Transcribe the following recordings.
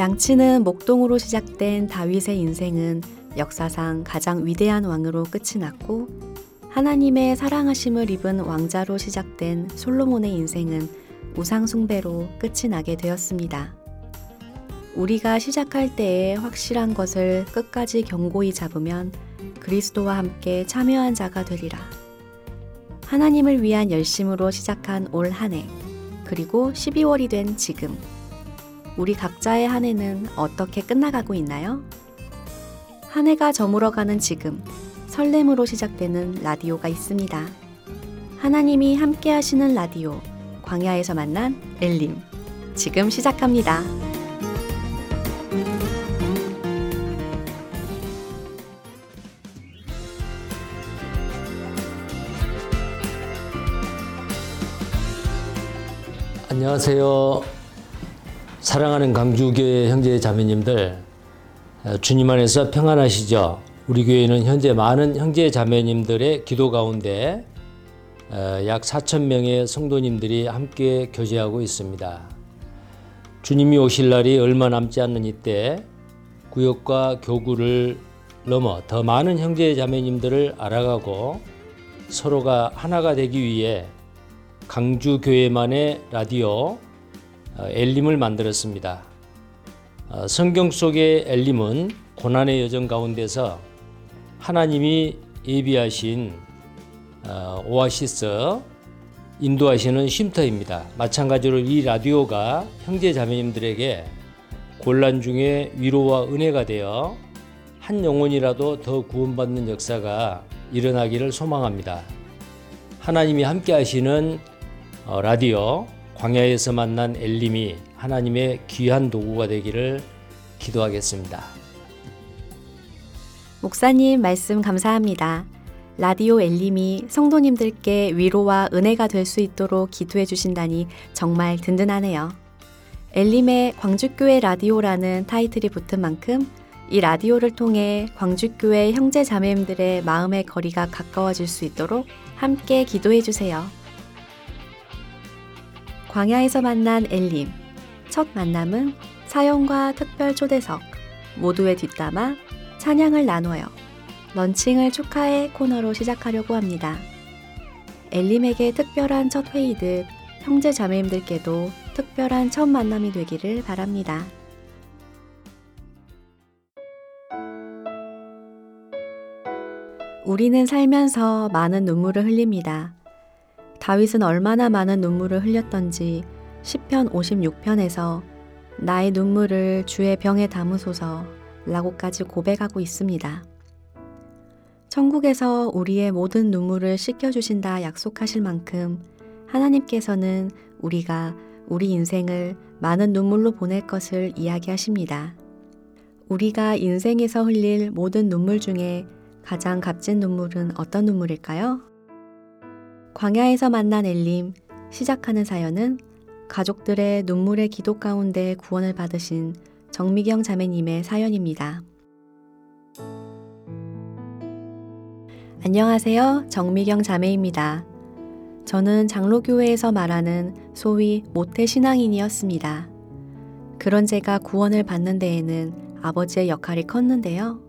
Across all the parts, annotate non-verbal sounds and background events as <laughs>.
양치는 목동으로 시작된 다윗의 인생은 역사상 가장 위대한 왕으로 끝이 났고 하나님의 사랑하심을 입은 왕자로 시작된 솔로몬의 인생은 우상숭배로 끝이 나게 되었습니다. 우리가 시작할 때에 확실한 것을 끝까지 견고히 잡으면 그리스도와 함께 참여한 자가 되리라. 하나님을 위한 열심으로 시작한 올 한 해, 그리고 12월이 된 지금. 우리 각자의 한 해는 어떻게 끝나가고 있나요? 한 해가 저물어가는 지금, 설렘으로 시작되는 라디오가 있습니다. 하나님이 함께 하시는 라디오, 광야에서 만난 엘림. 지금 시작합니다. 안녕하세요. 사랑하는 강주교회 형제 자매님들, 주님 안에서 평안하시죠? 우리 교회는 현재 많은 형제 자매님들의 기도 가운데 약 4천 명의 성도님들이 함께 교제하고 있습니다. 주님이 오실 날이 얼마 남지 않는 이때 구역과 교구를 넘어 더 많은 형제 자매님들을 알아가고 서로가 하나가 되기 위해 강주 교회만의 라디오 어, 엘림을 만들었습니다. 어, 성경 속의 엘림은 고난의 여정 가운데서 하나님이 예비하신 어, 오아시스 인도하시는 쉼터입니다. 마찬가지로 이 라디오가 형제 자매님들에게 곤란 중에 위로와 은혜가 되어 한 영혼이라도 더 구원받는 역사가 일어나기를 소망합니다. 하나님이 함께 하시는 어, 라디오 광야에서 만난 엘림이 하나님의 귀한 도구가 되기를 기도하겠습니다. 목사님 말씀 감사합니다. 라디오 엘림이 성도님들께 위로와 은혜가 될 수 있도록 기도해 주신다니 정말 든든하네요. 엘림의 광주교회 라디오라는 타이틀이 붙은 만큼 이 라디오를 통해 광주교회 형제 자매님들의 마음의 거리가 가까워질 수 있도록 함께 기도해 주세요. 광야에서 만난 엘림. 첫 만남은 사연과 특별 초대석, 모두의 뒷담화, 찬양을 나눠요. 런칭을 축하해 코너로 시작하려고 합니다. 엘림에게 특별한 첫 회의듯 형제 자매님들께도 특별한 첫 만남이 되기를 바랍니다. 우리는 살면서 많은 눈물을 흘립니다. 다윗은 얼마나 많은 눈물을 흘렸던지 10편 56편에서 나의 눈물을 주의 병에 담으소서 라고까지 고백하고 있습니다. 천국에서 우리의 모든 눈물을 씻겨주신다 약속하실 만큼 하나님께서는 우리가 우리 인생을 많은 눈물로 보낼 것을 이야기하십니다. 우리가 인생에서 흘릴 모든 눈물 중에 가장 값진 눈물은 어떤 눈물일까요? 광야에서 만난 엘림 시작하는 사연은 가족들의 눈물의 기도 가운데 구원을 받으신 정미경 자매님의 사연입니다. 안녕하세요. 정미경 자매입니다. 저는 장로교회에서 말하는 소위 모태신앙인이었습니다. 그런 제가 구원을 받는 데에는 아버지의 역할이 컸는데요.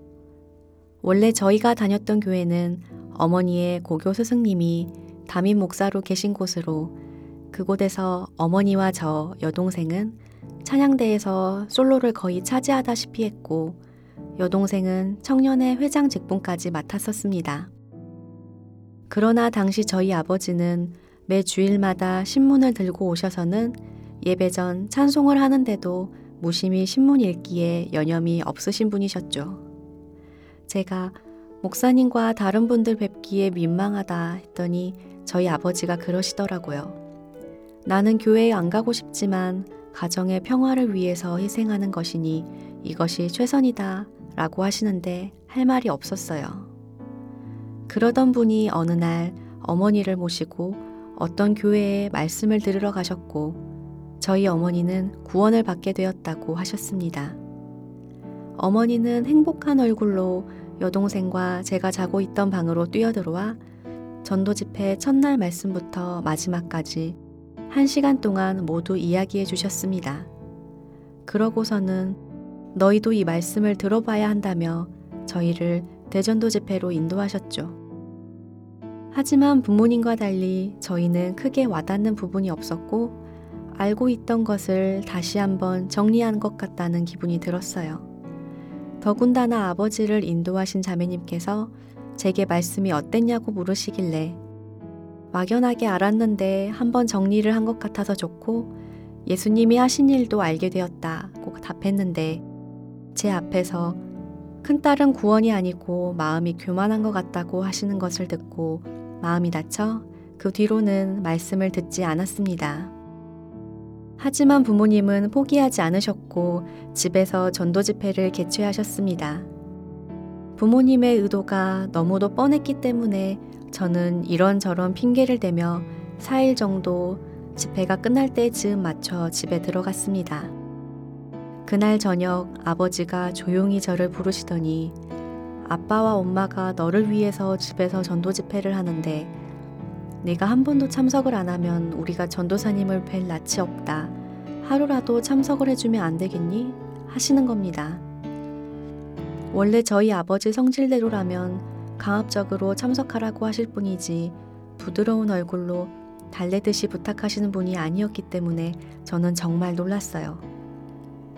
원래 저희가 다녔던 교회는 어머니의 고교 스승님이 담임 목사로 계신 곳으로 그곳에서 어머니와 저 여동생은 찬양대에서 솔로를 거의 차지하다시피 했고 여동생은 청년의 회장 직분까지 맡았었습니다. 그러나 당시 저희 아버지는 매 주일마다 신문을 들고 오셔서는 예배 전 찬송을 하는데도 무심히 신문 읽기에 여념이 없으신 분이셨죠. 제가 목사님과 다른 분들 뵙기에 민망하다 했더니 저희 아버지가 그러시더라고요. 나는 교회에 안 가고 싶지만 가정의 평화를 위해서 희생하는 것이니 이것이 최선이다 라고 하시는데 할 말이 없었어요. 그러던 분이 어느 날 어머니를 모시고 어떤 교회에 말씀을 들으러 가셨고 저희 어머니는 구원을 받게 되었다고 하셨습니다. 어머니는 행복한 얼굴로 여동생과 제가 자고 있던 방으로 뛰어들어와 전도 집회 첫날 말씀부터 마지막까지 한 시간 동안 모두 이야기해 주셨습니다. 그러고서는 너희도 이 말씀을 들어봐야 한다며 저희를 대전도 집회로 인도하셨죠. 하지만 부모님과 달리 저희는 크게 와닿는 부분이 없었고 알고 있던 것을 다시 한번 정리한 것 같다는 기분이 들었어요. 더군다나 아버지를 인도하신 자매님께서 제게 말씀이 어땠냐고 물으시길래 막연하게 알았는데 한번 정리를 한 것 같아서 좋고 예수님이 하신 일도 알게 되었다고 답했는데 제 앞에서 큰딸은 구원이 아니고 마음이 교만한 것 같다고 하시는 것을 듣고 마음이 다쳐 그 뒤로는 말씀을 듣지 않았습니다. 하지만 부모님은 포기하지 않으셨고 집에서 전도 집회를 개최하셨습니다. 부모님의 의도가 너무도 뻔했기 때문에 저는 이런저런 핑계를 대며 4일 정도 집회가 끝날 때쯤 맞춰 집에 들어갔습니다. 그날 저녁 아버지가 조용히 저를 부르시더니 아빠와 엄마가 너를 위해서 집에서 전도 집회를 하는데 내가 한 번도 참석을 안 하면 우리가 전도사님을 뵐 낯이 없다. 하루라도 참석을 해주면 안 되겠니? 하시는 겁니다. 원래 저희 아버지 성질대로라면 강압적으로 참석하라고 하실 뿐이지 부드러운 얼굴로 달래듯이 부탁하시는 분이 아니었기 때문에 저는 정말 놀랐어요.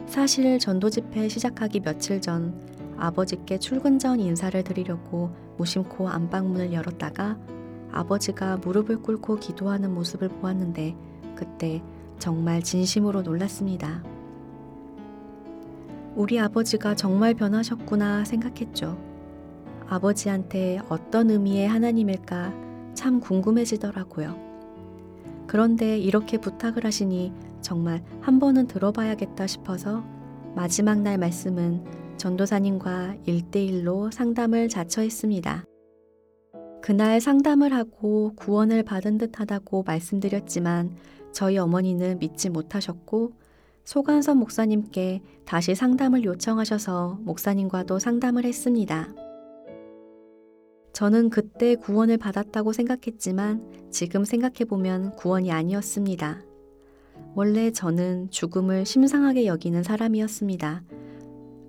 사실 전도 집회 시작하기 며칠 전 아버지께 출근 전 인사를 드리려고 무심코 안방문을 열었다가 아버지가 무릎을 꿇고 기도하는 모습을 보았는데 그때 정말 진심으로 놀랐습니다. 우리 아버지가 정말 변하셨구나 생각했죠. 아버지한테 어떤 의미의 하나님일까 참 궁금해지더라고요. 그런데 이렇게 부탁을 하시니 정말 한 번은 들어봐야겠다 싶어서 마지막 날 말씀은 전도사님과 일대일로 상담을 자처했습니다. 그날 상담을 하고 구원을 받은 듯 하다고 말씀드렸지만 저희 어머니는 믿지 못하셨고 소관섭 목사님께 다시 상담을 요청하셔서 목사님과도 상담을 했습니다. 저는 그때 구원을 받았다고 생각했지만 지금 생각해보면 구원이 아니었습니다. 원래 저는 죽음을 심상하게 여기는 사람이었습니다.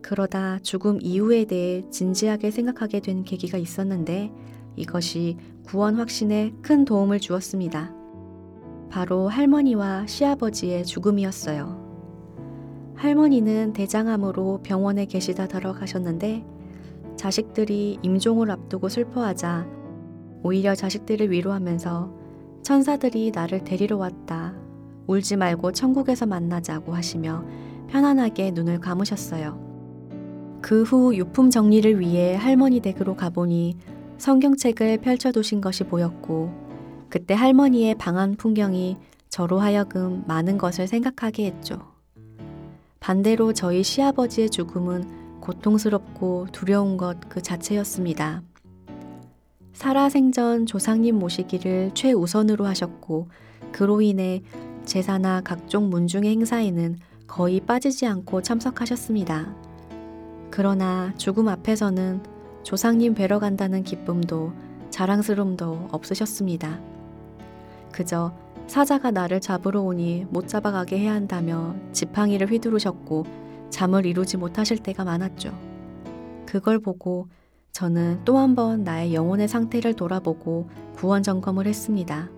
그러다 죽음 이후에 대해 진지하게 생각하게 된 계기가 있었는데 이것이 구원 확신에 큰 도움을 주었습니다. 바로 할머니와 시아버지의 죽음이었어요. 할머니는 대장암으로 병원에 계시다 돌아가셨는데 자식들이 임종을 앞두고 슬퍼하자 오히려 자식들을 위로하면서 천사들이 나를 데리러 왔다. 울지 말고 천국에서 만나자고 하시며 편안하게 눈을 감으셨어요. 그 후 유품 정리를 위해 할머니 댁으로 가보니 성경책을 펼쳐두신 것이 보였고 그때 할머니의 방한 풍경이 저로 하여금 많은 것을 생각하게 했죠. 반대로 저희 시아버지의 죽음은 고통스럽고 두려운 것 그 자체였습니다. 살아생전 조상님 모시기를 최우선으로 하셨고 그로 인해 제사나 각종 문중의 행사에는 거의 빠지지 않고 참석하셨습니다. 그러나 죽음 앞에서는 조상님 뵈러 간다는 기쁨도 자랑스러움도 없으셨습니다. 그저 사자가 나를 잡으러 오니 못 잡아가게 해야 한다며 지팡이를 휘두르셨고 잠을 이루지 못하실 때가 많았죠. 그걸 보고 저는 또 한 번 나의 영혼의 상태를 돌아보고 구원 점검을 했습니다.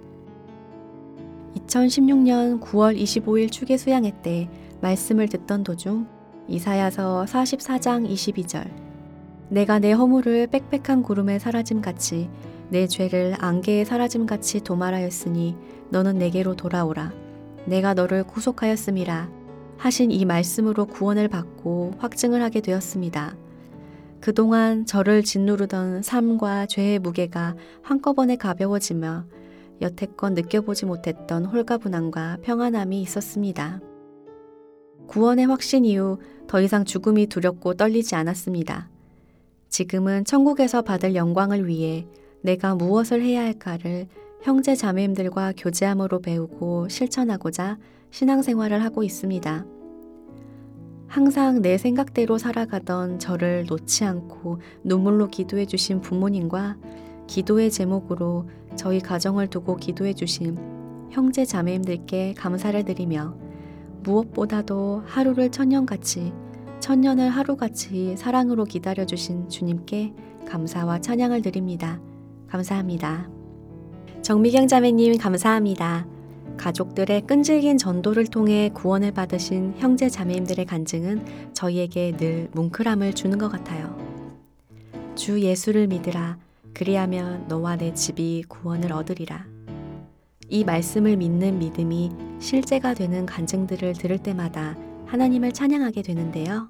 2016년 9월 25일 추계 수양회 때 말씀을 듣던 도중 이사야서 44장 22절 내가 내 허물을 빽빽한 구름에 사라짐 같이 내 죄를 안개에 사라짐 같이 도말하였으니 너는 내게로 돌아오라 내가 너를 구속하였음이라 하신 이 말씀으로 구원을 받고 확증을 하게 되었습니다. 그동안 저를 짓누르던 삶과 죄의 무게가 한꺼번에 가벼워지며 여태껏 느껴보지 못했던 홀가분함과 평안함이 있었습니다. 구원의 확신 이후 더 이상 죽음이 두렵고 떨리지 않았습니다. 지금은 천국에서 받을 영광을 위해 내가 무엇을 해야 할까를 형제 자매님들과 교제함으로 배우고 실천하고자 신앙생활을 하고 있습니다. 항상 내 생각대로 살아가던 저를 놓지 않고 눈물로 기도해 주신 부모님과 기도의 제목으로 저희 가정을 두고 기도해 주신 형제 자매님들께 감사를 드리며 무엇보다도 하루를 천년같이, 천년을 하루같이 사랑으로 기다려 주신 주님께 감사와 찬양을 드립니다. 감사합니다. 정미경 자매님 감사합니다. 가족들의 끈질긴 전도를 통해 구원을 받으신 형제 자매님들의 간증은 저희에게 늘 뭉클함을 주는 것 같아요. 주 예수를 믿으라. 그리하면 너와 내 집이 구원을 얻으리라. 이 말씀을 믿는 믿음이 실제가 되는 간증들을 들을 때마다 하나님을 찬양하게 되는데요.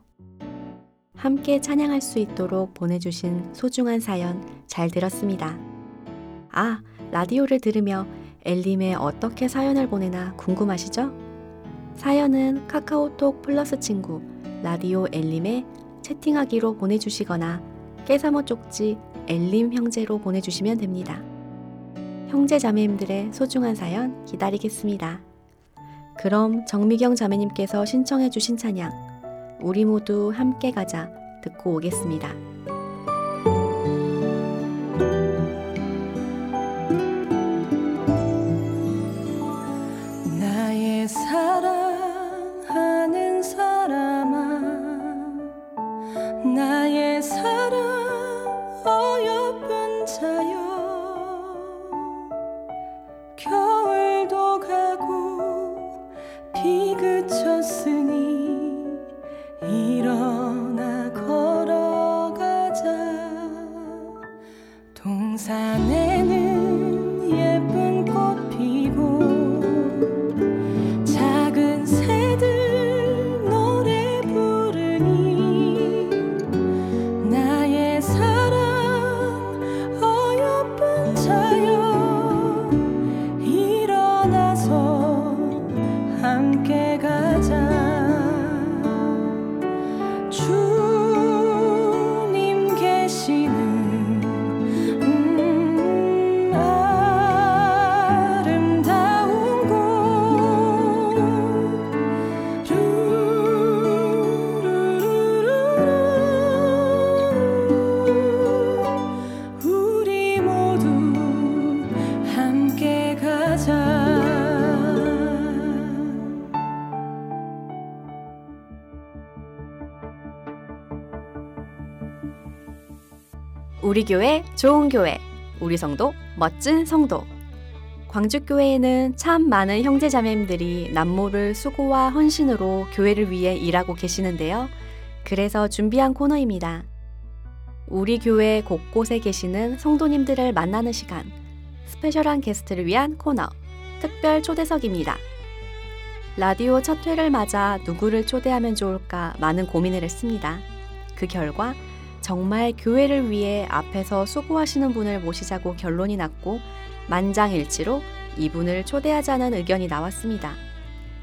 함께 찬양할 수 있도록 보내주신 소중한 사연 잘 들었습니다. 아, 라디오를 들으며 엘림에 어떻게 사연을 보내나 궁금하시죠? 사연은 카카오톡 플러스 친구 라디오 엘림에 채팅하기로 보내주시거나 깨사모 쪽지 엘림 형제로 보내주시면 됩니다. 형제 자매님들의 소중한 사연 기다리겠습니다. 그럼 정미경 자매님께서 신청해 주신 찬양 우리 모두 함께 가자 듣고 오겠습니다. 산에는 예쁜 꽃 피고 작은 새들 노래 부르니 나의 사랑 어여쁜 자여 일어나서 함께 가자 우리 교회 좋은 교회, 우리 성도 멋진 성도. 광주교회에는 참 많은 형제자매님들이 남모를 수고와 헌신으로 교회를 위해 일하고 계시는데요. 그래서 준비한 코너입니다. 우리 교회 곳곳에 계시는 성도님들을 만나는 시간, 스페셜한 게스트를 위한 코너, 특별 초대석입니다. 라디오 첫 회를 맞아 누구를 초대하면 좋을까 많은 고민을 했습니다. 그 결과 정말 교회를 위해 앞에서 수고하시는 분을 모시자고 결론이 났고 만장일치로 이분을 초대하자는 의견이 나왔습니다.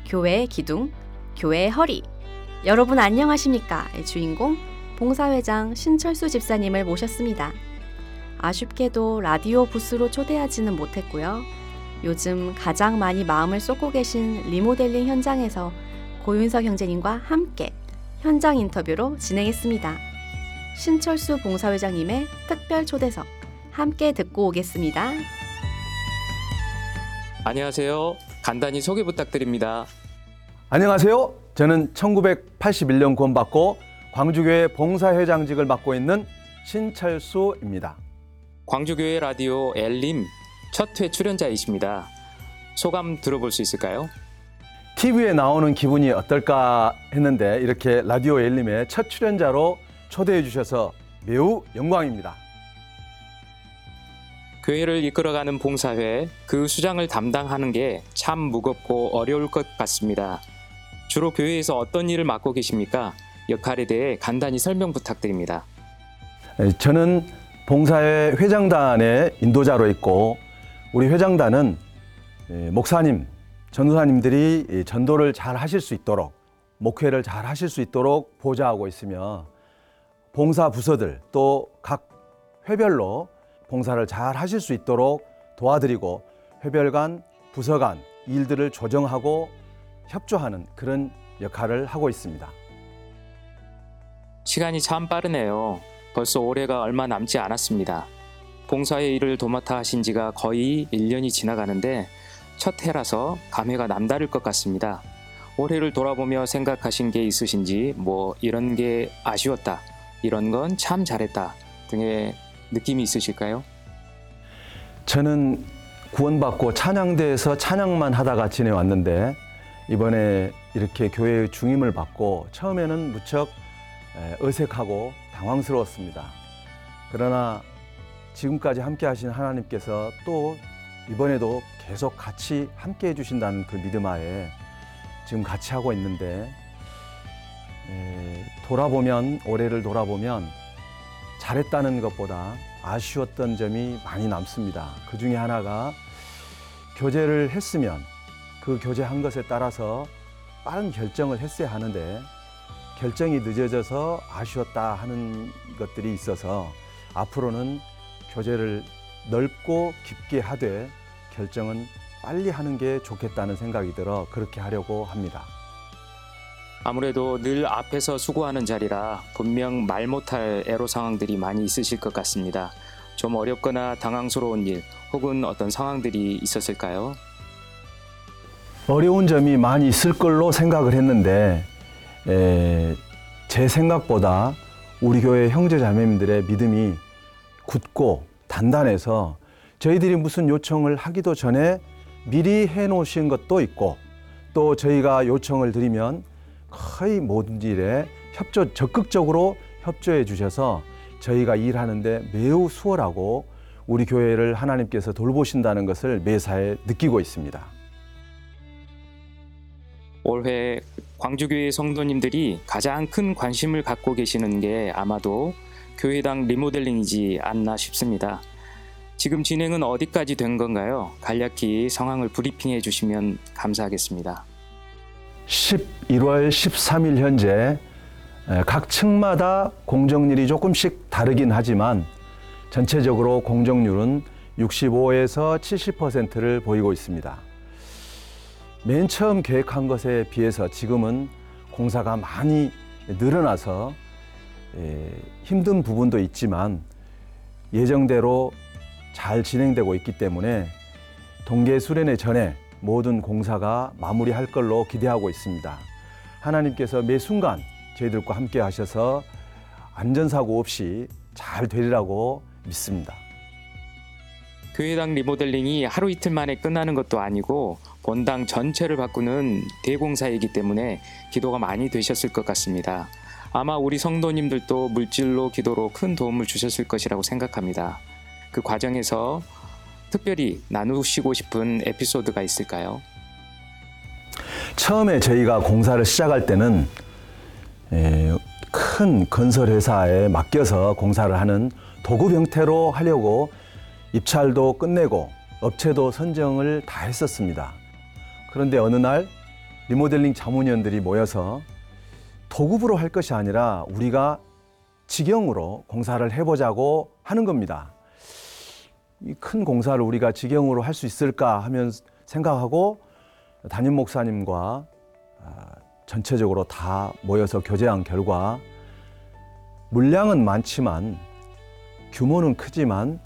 교회의 기둥, 교회의 허리. 여러분 안녕하십니까? 의 주인공 봉사회장 신철수 집사님을 모셨습니다. 아쉽게도 라디오 부스로 초대하지는 못했고요. 요즘 가장 많이 마음을 쏟고 계신 리모델링 현장에서 고윤석 형제님과 함께 현장 인터뷰로 진행했습니다. 신철수 봉사회장님의 특별 초대석 함께 듣고 오겠습니다. 안녕하세요. 간단히 소개 부탁드립니다. 안녕하세요. 저는 1981년 구원받고 광주교회 봉사회장직을 맡고 있는 신철수입니다. 광주교회 라디오 엘림 첫 회 출연자이십니다. 소감 들어볼 수 있을까요? TV에 나오는 기분이 어떨까 했는데 이렇게 라디오 엘림의 첫 출연자로 초대해 주셔서 매우 영광입니다. 교회를 이끌어가는 봉사회 그 수장을 담당하는 게 참 무겁고 어려울 것 같습니다. 주로 교회에서 어떤 일을 맡고 계십니까? 역할에 대해 간단히 설명 부탁드립니다. 에, 저는 봉사회 회장단의 인도자로 있고 우리 회장단은 에, 목사님, 전도사님들이 이 전도를 잘 하실 수 있도록 목회를 잘 하실 수 있도록 보좌하고 있으며 봉사 부서들 또 각 회별로 봉사를 잘 하실 수 있도록 도와드리고 회별 간, 부서 간 일들을 조정하고 협조하는 그런 역할을 하고 있습니다. 시간이 참 빠르네요. 벌써 올해가 얼마 남지 않았습니다. 봉사의 일을 도맡아 하신 지가 거의 1년이 지나가는데 첫 해라서 감회가 남다를 것 같습니다. 올해를 돌아보며 생각하신 게 있으신지 뭐 이런 게 아쉬웠다, 이런 건 참 잘했다 등의 느낌이 있으실까요? 저는 구원받고 찬양대에서 찬양만 하다가 지내왔는데 이번에 이렇게 교회의 중임을 받고 처음에는 무척 에, 어색하고 당황스러웠습니다. 그러나 지금까지 함께 하신 하나님께서 또 이번에도 계속 같이 함께 해주신다는 그 믿음 하에 지금 같이 하고 있는데 에, 돌아보면 올해를 돌아보면 잘했다는 것보다 아쉬웠던 점이 많이 남습니다. 그 중에 하나가 교제를 했으면 그 교제한 것에 따라서 빠른 결정을 했어야 하는데 결정이 늦어져서 아쉬웠다 하는 것들이 있어서 앞으로는 교제를 넓고 깊게 하되 결정은 빨리 하는 게 좋겠다는 생각이 들어 그렇게 하려고 합니다. 아무래도 늘 앞에서 수고하는 자리라 분명 말 못할 애로 상황들이 많이 있으실 것 같습니다. 좀 어렵거나 당황스러운 일 혹은 어떤 상황들이 있었을까요? 어려운 점이 많이 있을 걸로 생각을 했는데 에, 제 생각보다 우리 교회 형제 자매님들의 믿음이 굳고 단단해서 저희들이 무슨 요청을 하기도 전에 미리 해놓으신 것도 있고 또 저희가 요청을 드리면 거의 모든 일에 협조 적극적으로 협조해 주셔서 저희가 일하는데 매우 수월하고 우리 교회를 하나님께서 돌보신다는 것을 매사에 느끼고 있습니다. 올해 광주교회 성도님들이 가장 큰 관심을 갖고 계시는 게 아마도 교회당 리모델링이지 않나 싶습니다. 지금 진행은 어디까지 된 건가요? 간략히 상황을 브리핑해 주시면 감사하겠습니다. 11월 13일 현재 에, 각 층마다 공정률이 조금씩 다르긴 하지만 전체적으로 공정률은 65에서 70%를 보이고 있습니다. 맨 처음 계획한 것에 비해서 지금은 공사가 많이 늘어나서 에, 힘든 부분도 있지만 예정대로 잘 진행되고 있기 때문에 동계 수련회 전에 모든 공사가 마무리할 걸로 기대하고 있습니다. 하나님께서 매 순간 저희들과 함께 하셔서 안전사고 없이 잘 되리라고 믿습니다. 교회당 리모델링이 하루 이틀 만에 끝나는 것도 아니고 본당 전체를 바꾸는 대공사이기 때문에 기도가 많이 되셨을 것 같습니다. 아마 우리 성도님들도 물질로 기도로 큰 도움을 주셨을 것이라고 생각합니다. 그 과정에서 특별히 나누시고 싶은 에피소드가 있을까요? 처음에 저희가 공사를 시작할 때는 에, 큰 건설 회사에 맡겨서 공사를 하는 도급 형태로 하려고 입찰도 끝내고 업체도 선정을 다 했었습니다. 그런데 어느 날 리모델링 자문위원들이 모여서 도급으로 할 것이 아니라 우리가 직영으로 공사를 해보자고 하는 겁니다. 이 큰 공사를 우리가 직영으로 할 수 있을까 하면 생각하고 담임 목사님과 아, 전체적으로 다 모여서 교제한 결과 물량은 많지만 규모는 크지만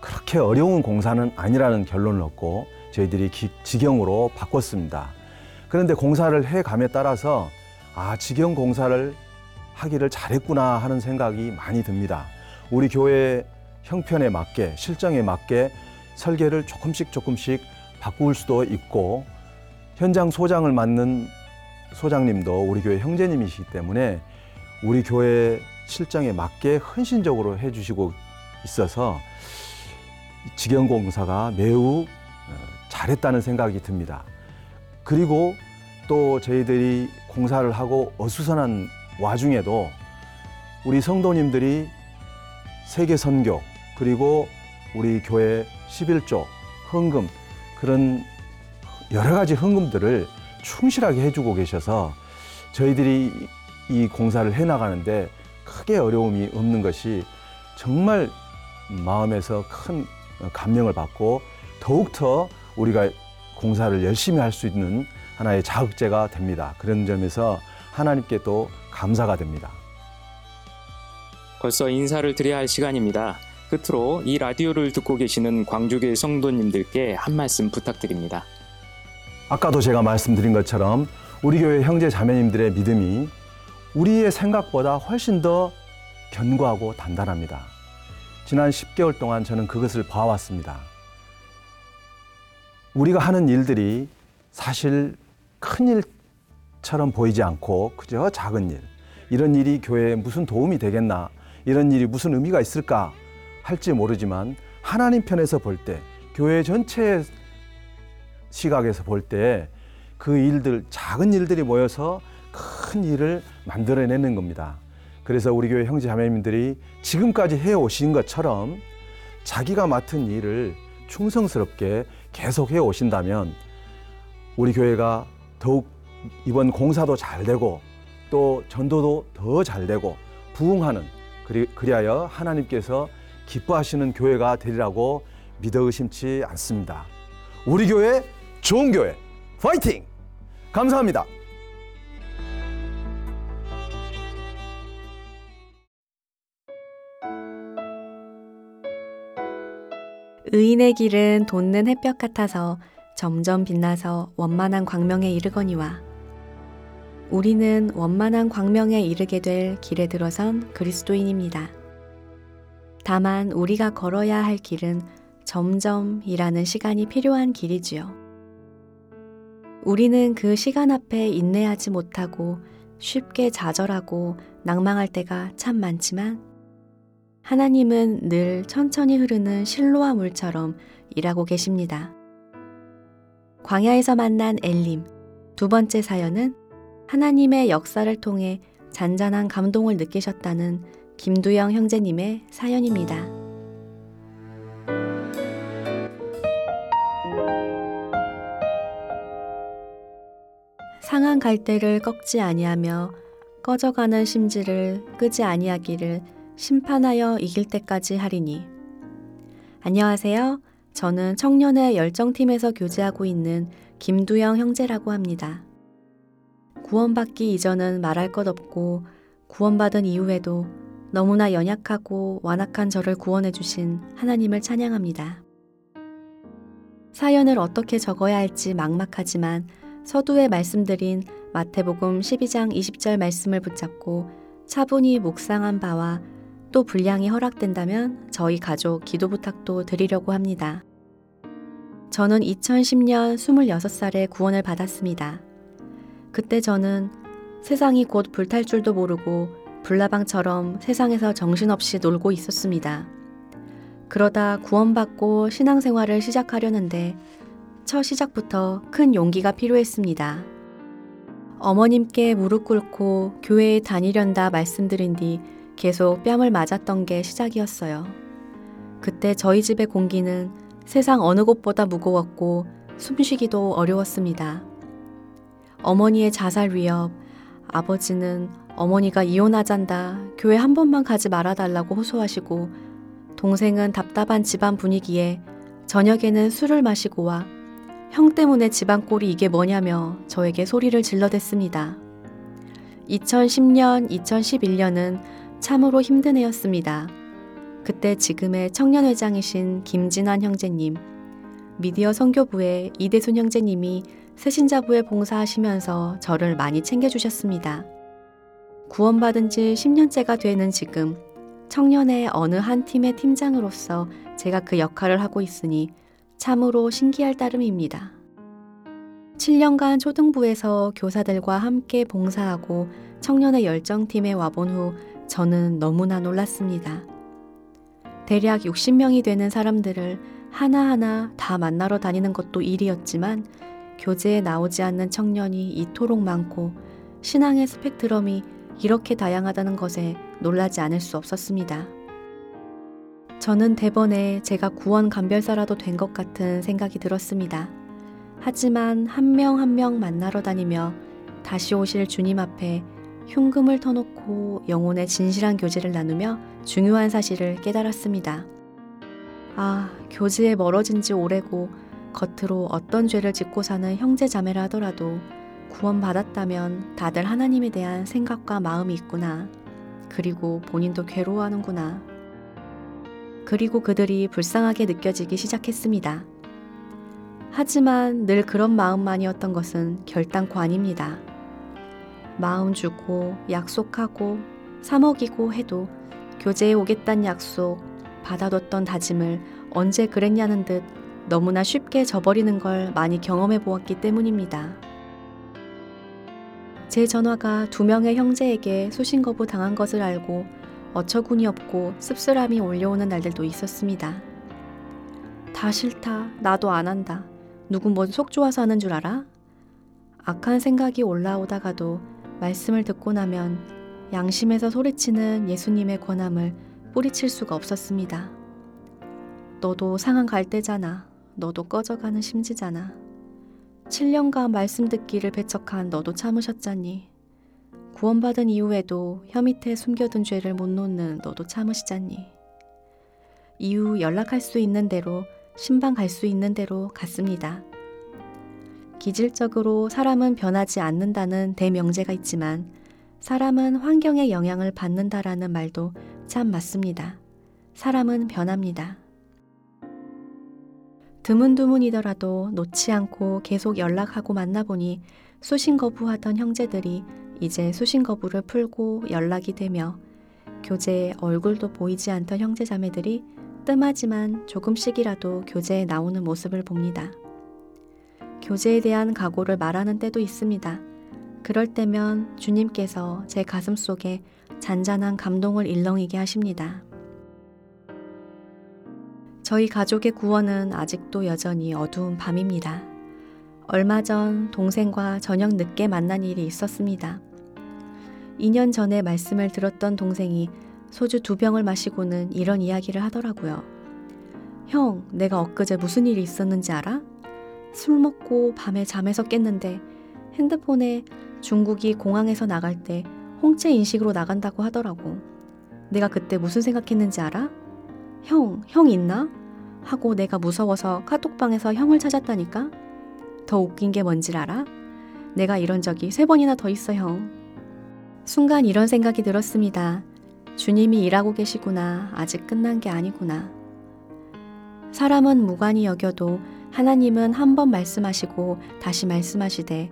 그렇게 어려운 공사는 아니라는 결론을 얻고 저희들이 기- 직영으로 바꿨습니다. 그런데 공사를 해 감에 따라서 아, 직영 공사를 하기를 잘했구나 하는 생각이 많이 듭니다. 우리 교회 형편에 맞게 실정에 맞게 설계를 조금씩 조금씩 바꿀 수도 있고 현장 소장을 맡는 소장님도 우리 교회 형제님이시기 때문에 우리 교회 실정에 맞게 헌신적으로 해주시고 있어서 직영 공사가 매우 어, 잘했다는 생각이 듭니다. 그리고 또 저희들이 공사를 하고 어수선한 와중에도 우리 성도님들이 세계 선교 그리고 우리 교회 11조 헌금 그런 여러 가지 헌금들을 충실하게 해주고 계셔서 저희들이 이 공사를 해나가는데 크게 어려움이 없는 것이 정말 마음에서 큰 감명을 받고 더욱더 우리가 공사를 열심히 할 수 있는 하나의 자극제가 됩니다. 그런 점에서 하나님께 또 감사가 됩니다. 벌써 인사를 드려야 할 시간입니다. 끝으로 이 라디오를 듣고 계시는 광주교회 성도님들께 한 말씀 부탁드립니다. 아까도 제가 말씀드린 것처럼 우리 교회 형제 자매님들의 믿음이 우리의 생각보다 훨씬 더 견고하고 단단합니다. 지난 10개월 동안 저는 그것을 봐왔습니다. 우리가 하는 일들이 사실 큰 일처럼 보이지 않고 그저 작은 일. 이런 일이 교회에 무슨 도움이 되겠나? 이런 일이 무슨 의미가 있을까? 할지 모르지만 하나님 편에서 볼 때, 교회 전체 시각에서 볼 때 그 일들, 작은 일들이 모여서 큰 일을 만들어내는 겁니다. 그래서 우리 교회 형제 자매님들이 지금까지 해오신 것처럼 자기가 맡은 일을 충성스럽게 계속해 오신다면 우리 교회가 더욱 이번 공사도 잘 되고 또 전도도 더 잘 되고 부흥하는 그리, 그리하여 하나님께서 기뻐하시는 교회가 되리라고 믿어 의심치 않습니다. 우리 교회 좋은 교회 파이팅! 감사합니다. 의인의 길은 돋는 햇볕 같아서 점점 빛나서 원만한 광명에 이르거니와 우리는 원만한 광명에 이르게 될 길에 들어선 그리스도인입니다. 다만 우리가 걸어야 할 길은 점점이라는 시간이 필요한 길이지요. 우리는 그 시간 앞에 인내하지 못하고 쉽게 좌절하고 낭망할 때가 참 많지만 하나님은 늘 천천히 흐르는 실로와 물처럼 일하고 계십니다. 광야에서 만난 엘림 두 번째 사연은 하나님의 역사를 통해 잔잔한 감동을 느끼셨다는 김두영 형제님의 사연입니다. 상한 갈대를 꺾지 아니하며 꺼져가는 심지를 끄지 아니하기를 심판하여 이길 때까지 하리니. 안녕하세요. 저는 청년의 열정팀에서 교제하고 있는 김두영 형제라고 합니다. 구원받기 이전은 말할 것 없고 구원받은 이후에도 너무나 연약하고 완악한 저를 구원해 주신 하나님을 찬양합니다. 사연을 어떻게 적어야 할지 막막하지만 서두에 말씀드린 마태복음 12장 20절 말씀을 붙잡고 차분히 묵상한 바와 또 분량이 허락된다면 저희 가족 기도 부탁도 드리려고 합니다. 저는 2010년 26살에 구원을 받았습니다. 그때 저는 세상이 곧 불탈 줄도 모르고 불나방처럼 세상에서 정신없이 놀고 있었습니다. 그러다 구원받고 신앙생활을 시작하려는데 첫 시작부터 큰 용기가 필요했습니다. 어머님께 무릎 꿇고 교회에 다니련다 말씀드린 뒤 계속 뺨을 맞았던 게 시작이었어요. 그때 저희 집의 공기는 세상 어느 곳보다 무거웠고 숨쉬기도 어려웠습니다. 어머니의 자살 위협, 아버지는 어머니가 이혼하잔다, 교회 한 번만 가지 말아달라고 호소하시고, 동생은 답답한 집안 분위기에 저녁에는 술을 마시고 와, 형 때문에 집안 꼴이 이게 뭐냐며 저에게 소리를 질러댔습니다. 2010년, 2011년은 참으로 힘든 해였습니다. 그때 지금의 청년회장이신 김진환 형제님, 미디어 선교부의 이대순 형제님이 새신자부에 봉사하시면서 저를 많이 챙겨주셨습니다. 구원받은 지 10년째가 되는 지금 청년의 어느 한 팀의 팀장으로서 제가 그 역할을 하고 있으니 참으로 신기할 따름입니다. 7년간 초등부에서 교사들과 함께 봉사하고 청년의 열정팀에 와본 후 저는 너무나 놀랐습니다. 대략 60명이 되는 사람들을 하나하나 다 만나러 다니는 것도 일이었지만 교제에 나오지 않는 청년이 이토록 많고 신앙의 스펙트럼이 이렇게 다양하다는 것에 놀라지 않을 수 없었습니다. 저는 대번에 제가 구원 감별사라도 된 것 같은 생각이 들었습니다. 하지만 한 명 한 명 만나러 다니며 다시 오실 주님 앞에 흉금을 터놓고 영혼의 진실한 교제를 나누며 중요한 사실을 깨달았습니다. 아, 교제에 멀어진 지 오래고 겉으로 어떤 죄를 짓고 사는 형제 자매라 하더라도 구원받았다면 다들 하나님에 대한 생각과 마음이 있구나. 그리고 본인도 괴로워하는구나. 그리고 그들이 불쌍하게 느껴지기 시작했습니다. 하지만 늘 그런 마음만이었던 것은 결단코 아닙니다. 마음 주고 약속하고 사먹이고 해도 교제에 오겠다는 약속, 받아뒀던 다짐을 언제 그랬냐는 듯 너무나 쉽게 저버리는 걸 많이 경험해 보았기 때문입니다. 제 전화가 두 명의 형제에게 수신 거부 당한 것을 알고 어처구니 없고 씁쓸함이 올려오는 날들도 있었습니다. 다 싫다. 나도 안 한다. 누구 뭔속 좋아서 하는 줄 알아? 악한 생각이 올라오다가도 말씀을 듣고 나면 양심에서 소리치는 예수님의 권함을 뿌리칠 수가 없었습니다. 너도 상한 갈 때잖아. 너도 꺼져가는 심지잖아. 7년간 말씀 듣기를 배척한 너도 참으셨잖니. 구원받은 이후에도 혀 밑에 숨겨둔 죄를 못 놓는 너도 참으시잖니. 이후 연락할 수 있는 대로 신방 갈 수 있는 대로 갔습니다. 기질적으로 사람은 변하지 않는다는 대명제가 있지만 사람은 환경의 영향을 받는다라는 말도 참 맞습니다. 사람은 변합니다. 드문드문이더라도 놓지 않고 계속 연락하고 만나보니 수신 거부하던 형제들이 이제 수신 거부를 풀고 연락이 되며 교제에 얼굴도 보이지 않던 형제자매들이 뜸하지만 조금씩이라도 교제에 나오는 모습을 봅니다. 교제에 대한 각오를 말하는 때도 있습니다. 그럴 때면 주님께서 제 가슴 속에 잔잔한 감동을 일렁이게 하십니다. 저희 가족의 구원은 아직도 여전히 어두운 밤입니다. 얼마 전 동생과 저녁 늦게 만난 일이 있었습니다. 2년 전에 말씀을 들었던 동생이 소주 두 병을 마시고는 이런 이야기를 하더라고요. 형, 내가 엊그제 무슨 일이 있었는지 알아? 술 먹고 밤에 잠에서 깼는데 핸드폰에 중국이 공항에서 나갈 때 홍채 인식으로 나간다고 하더라고. 내가 그때 무슨 생각했는지 알아? 형, 형 있나? 하고 내가 무서워서 카톡방에서 형을 찾았다니까? 더 웃긴 게 뭔지 알아? 내가 이런 적이 세 번이나 더 있어, 형. 순간 이런 생각이 들었습니다. 주님이 일하고 계시구나. 아직 끝난 게 아니구나. 사람은 무관히 여겨도 하나님은 한 번 말씀하시고 다시 말씀하시되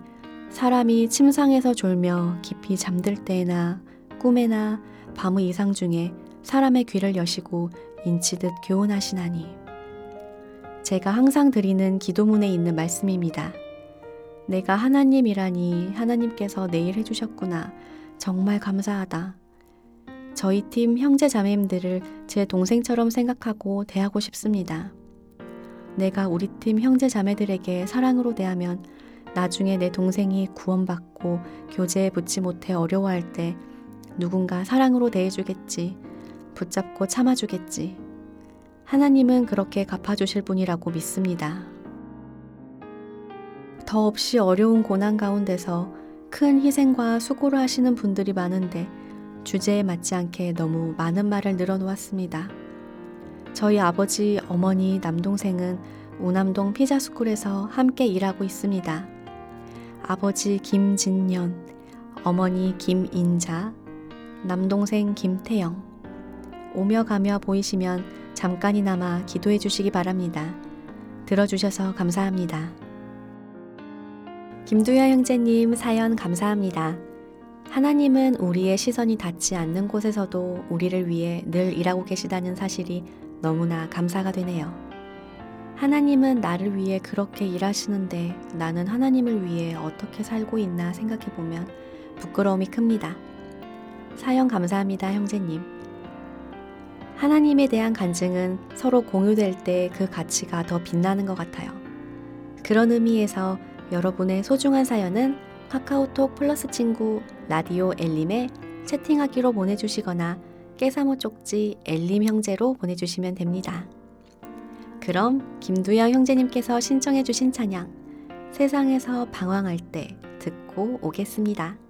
사람이 침상에서 졸며 깊이 잠들 때나 꿈에나 밤의 이상 중에 사람의 귀를 여시고 인치듯 교훈하시나니. 제가 항상 드리는 기도문에 있는 말씀입니다. 내가 하나님이라니 하나님께서 내일 해주셨구나. 정말 감사하다. 저희 팀 형제 자매님들을 제 동생처럼 생각하고 대하고 싶습니다. 내가 우리 팀 형제 자매들에게 사랑으로 대하면 나중에 내 동생이 구원받고 교제에 붙지 못해 어려워할 때 누군가 사랑으로 대해주겠지. 붙잡고 참아주겠지. 하나님은 그렇게 갚아주실 분이라고 믿습니다. 더없이 어려운 고난 가운데서 큰 희생과 수고를 하시는 분들이 많은데 주제에 맞지 않게 너무 많은 말을 늘어놓았습니다. 저희 아버지, 어머니, 남동생은 우남동 피자스쿨에서 함께 일하고 있습니다. 아버지 김진년, 어머니 김인자, 남동생 김태영. 오며 가며 보이시면 잠깐이나마 기도해 주시기 바랍니다. 들어주셔서 감사합니다. 김두현 형제님 사연 감사합니다. 하나님은 우리의 시선이 닿지 않는 곳에서도 우리를 위해 늘 일하고 계시다는 사실이 너무나 감사가 되네요. 하나님은 나를 위해 그렇게 일하시는데 나는 하나님을 위해 어떻게 살고 있나 생각해 보면 부끄러움이 큽니다. 사연 감사합니다, 형제님. 하나님에 대한 간증은 서로 공유될 때 그 가치가 더 빛나는 것 같아요. 그런 의미에서 여러분의 소중한 사연은 카카오톡 플러스 친구 라디오 엘림에 채팅하기로 보내주시거나 깨사모 쪽지 엘림 형제로 보내주시면 됩니다. 그럼 김두영 형제님께서 신청해주신 찬양 세상에서 방황할 때 듣고 오겠습니다.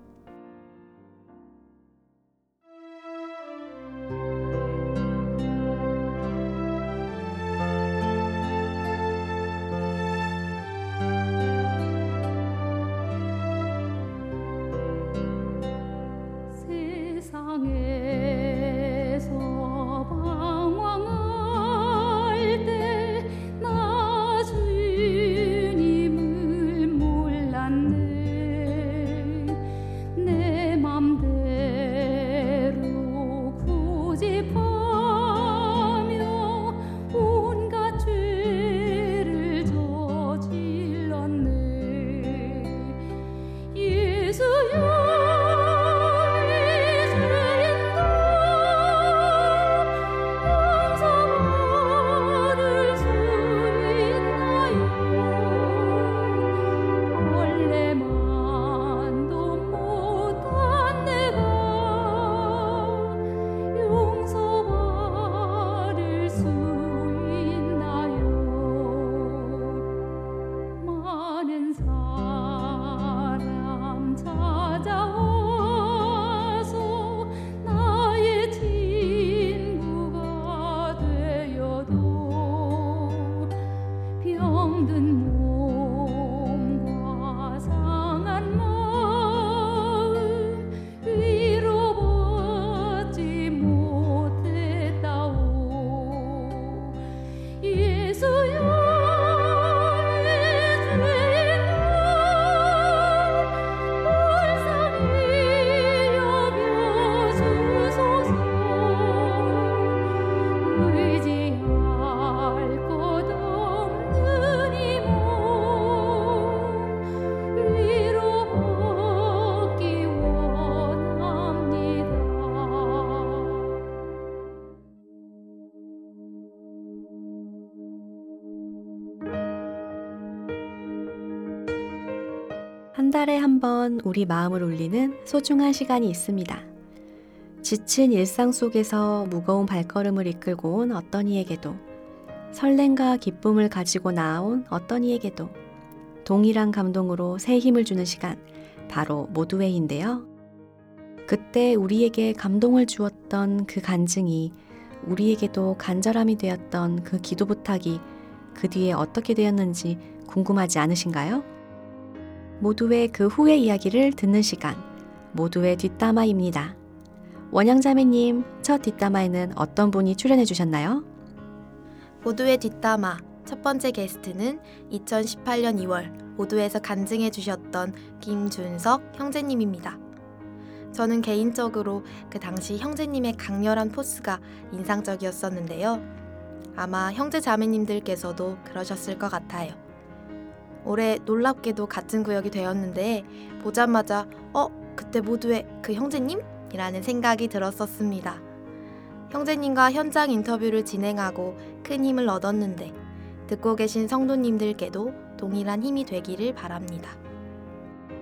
달에 한 번 우리 마음을 울리는 소중한 시간이 있습니다. 지친 일상 속에서 무거운 발걸음을 이끌고 온 어떤 이에게도 설렘과 기쁨을 가지고 나온 어떤 이에게도 동일한 감동으로 새 힘을 주는 시간, 바로 모두회인데요. 그때 우리에게 감동을 주었던 그 간증이 우리에게도 간절함이 되었던 그 기도 부탁이 그 뒤에 어떻게 되었는지 궁금하지 않으신가요? 모두의 그 후의 이야기를 듣는 시간, 모두의 뒷담화입니다. 원영자매님, 첫 뒷담화에는 어떤 분이 출연해 주셨나요? 모두의 뒷담화 첫 번째 게스트는 2018년 2월 모두에서 간증해 주셨던 김준석 형제님입니다. 저는 개인적으로 그 당시 형제님의 강렬한 포스가 인상적이었었는데요. 아마 형제 자매님들께서도 그러셨을 것 같아요. 올해 놀랍게도 같은 구역이 되었는데 보자마자 어 그때 모두의 그 형제님? 이라는 생각이 들었었습니다. 형제님과 현장 인터뷰를 진행하고 큰 힘을 얻었는데 듣고 계신 성도님들께도 동일한 힘이 되기를 바랍니다.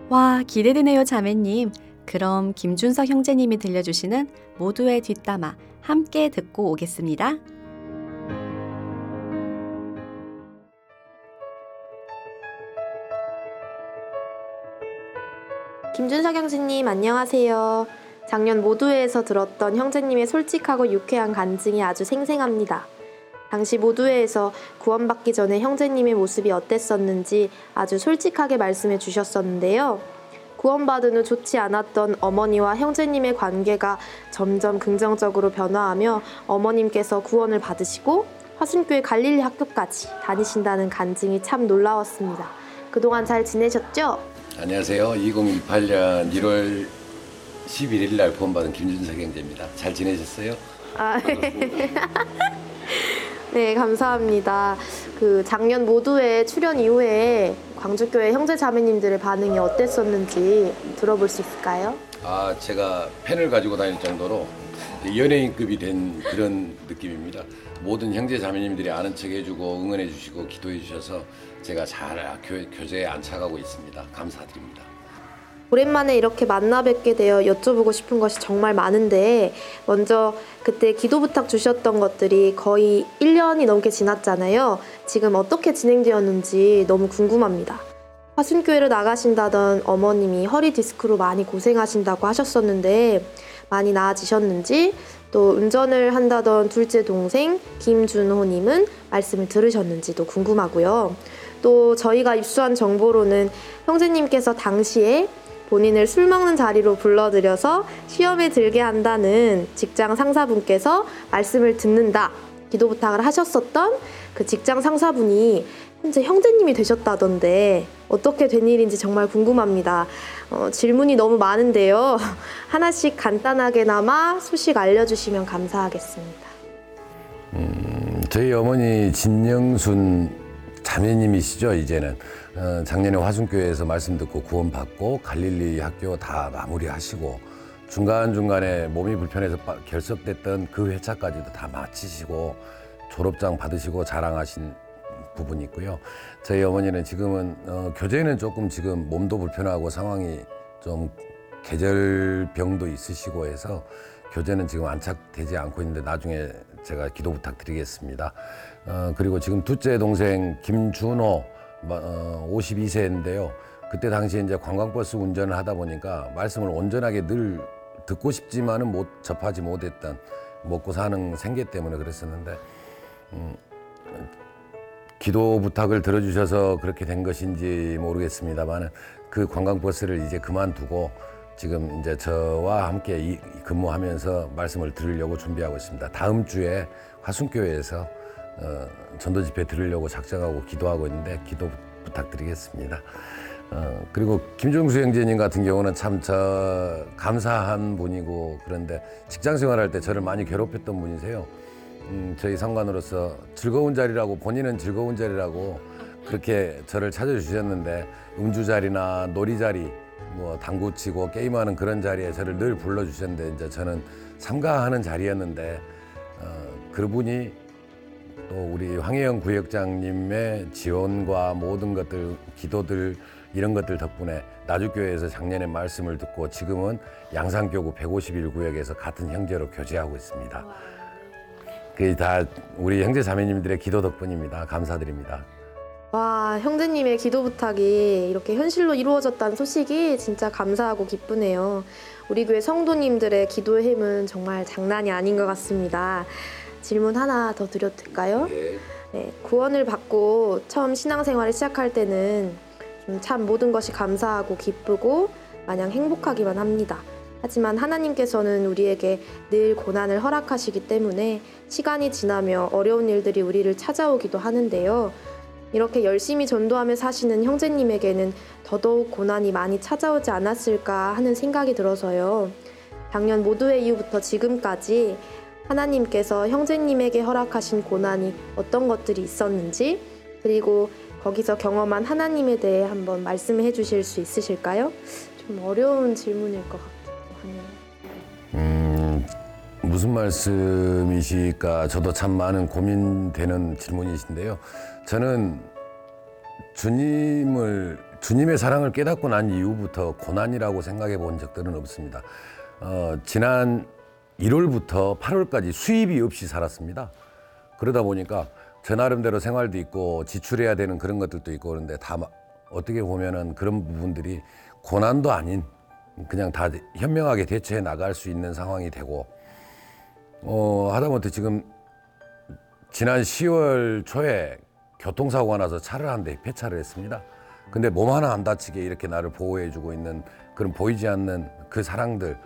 와, 기대되네요, 자매님. 그럼 김준석 형제님이 들려주시는 모두의 뒷담화 함께 듣고 오겠습니다. 김준석 형제님 안녕하세요. 작년 모두회에서 들었던 형제님의 솔직하고 유쾌한 간증이 아주 생생합니다. 당시 모두회에서 구원받기 전에 형제님의 모습이 어땠었는지 아주 솔직하게 말씀해 주셨었는데요. 구원받은 후 좋지 않았던 어머니와 형제님의 관계가 점점 긍정적으로 변화하며 어머님께서 구원을 받으시고 화순교회 갈릴리 학교까지 다니신다는 간증이 참 놀라웠습니다. 그동안 잘 지내셨죠? 안녕하세요. 2018년 1월 11일 날 구원받은 김준석 형제입니다. 잘 지내셨어요? 아, 네, <laughs> 감사합니다. 그 작년 모두의 출연 이후에 광주교회 형제 자매님들의 반응이 어땠었는지 들어볼 수 있을까요? 아, 제가 펜을 가지고 다닐 정도로 연예인급이 된 그런 느낌입니다. 모든 형제 자매님들이 아는 척 해주고 응원해 주시고 기도해 주셔서 제가 잘 교, 교제에 안착하고 있습니다. 감사드립니다. 오랜만에 이렇게 만나 뵙게 되어 여쭤보고 싶은 것이 정말 많은데 먼저 그때 기도 부탁 주셨던 것들이 거의 1년이 넘게 지났잖아요. 지금 어떻게 진행되었는지 너무 궁금합니다. 화순교회로 나가신다던 어머님이 허리 디스크로 많이 고생하신다고 하셨었는데 많이 나아지셨는지 또 운전을 한다던 둘째 동생 김준호님은 말씀을 들으셨는지도 궁금하고요. 또 저희가 입수한 정보로는 형제님께서 당시에 본인을 술 먹는 자리로 불러들여서 시험에 들게 한다는 직장 상사분께서 말씀을 듣는다 기도 부탁을 하셨었던 그 직장 상사분이 현재 형제님이 되셨다던데 어떻게 된 일인지 정말 궁금합니다. 어, 질문이 너무 많은데요. <laughs> 하나씩 간단하게나마 소식 알려주시면 감사하겠습니다. 저희 어머니 진영순 자매님이시죠 이제는 어, 작년에 화순교회에서 말씀 듣고 구원받고 갈릴리 학교 다 마무리하시고 중간중간에 몸이 불편해서 빠- 결석됐던 그 회차까지도 다 마치시고 졸업장 받으시고 자랑하신 부분이 있고요. 저희 어머니는 지금은 어, 교제는 조금 지금 몸도 불편하고 상황이 좀 계절병도 있으시고 해서 교제는 지금 안착되지 않고 있는데 나중에 제가 기도 부탁드리겠습니다. 어, 그리고 지금 둘째 동생 김준호 어, 52세인데요. 그때 당시에 이제 관광버스 운전을 하다 보니까 말씀을 온전하게 늘 듣고 싶지만은 못 접하지 못했던 먹고 사는 생계 때문에 그랬었는데 음, 기도 부탁을 들어주셔서 그렇게 된 것인지 모르겠습니다만 그 관광버스를 이제 그만두고 지금 이제 저와 함께 이- 근무하면서 말씀을 들으려고 준비하고 있습니다. 다음 주에 화순교회에서 어, 전도 집회 들으려고 작정하고 기도하고 있는데 기도 부탁드리겠습니다. 어, 그리고 김종수 형제님 같은 경우는 참 저 감사한 분이고 그런데 직장 생활할 때 저를 많이 괴롭혔던 분이세요. 음, 저희 상관으로서 즐거운 자리라고 본인은 즐거운 자리라고 그렇게 저를 찾아주셨는데 음주 자리나 놀이 자리 뭐 당구 치고 게임하는 그런 자리에 저를 늘 불러주셨는데 이제 저는 삼가하는 자리였는데 어, 그분이 또 우리 황혜영 구역장님의 지원과 모든 것들 기도들 이런 것들 덕분에 나주교회에서 작년에 말씀을 듣고 지금은 양산교구 151 구역에서 같은 형제로 교제하고 있습니다. 그게 다 우리 형제 자매님들의 기도 덕분입니다. 감사드립니다. 와, 형제님의 기도 부탁이 이렇게 현실로 이루어졌다는 소식이 진짜 감사하고 기쁘네요. 우리 교회 성도님들의 기도의 힘은 정말 장난이 아닌 것 같습니다. 질문 하나 더 드려도 될까요? 네, 구원을 받고 처음 신앙생활을 시작할 때는 좀참 모든 것이 감사하고 기쁘고 마냥 행복하기만 합니다. 하지만 하나님께서는 우리에게 늘 고난을 허락하시기 때문에 시간이 지나며 어려운 일들이 우리를 찾아오기도 하는데요. 이렇게 열심히 전도하며 사시는 형제님에게는 더더욱 고난이 많이 찾아오지 않았을까 하는 생각이 들어서요. 작년 모두의 이후부터 지금까지 하나님께서 형제님에게 허락하신 고난이 어떤 것들이 있었는지, 그리고 거기서 경험한 하나님에 대해 한번 말씀해 주실 수 있으실까요? 좀 어려운 질문일 것 같기도 하네요. 음, 무슨 말씀이실까 저도 참 많은 고민되는 질문이신데요. 저는 주님을 주님의 사랑을 깨닫고 난 이후부터 고난이라고 생각해 본 적들은 없습니다. 어, 지난 1월부터 8월까지 수입이 없이 살았습니다. 그러다 보니까 저 나름대로 생활도 있고 지출해야 되는 그런 것들도 있고 그런데 다 마- 어떻게 보면은 그런 부분들이 고난도 아닌 그냥 다 현명하게 대처해 나갈 수 있는 상황이 되고 어, 하다못해 지금 지난 10월 초에 교통사고가 나서 차를 한 대 폐차를 했습니다. 근데 몸 하나 안 다치게 이렇게 나를 보호해주고 있는 그런 보이지 않는 그 사랑들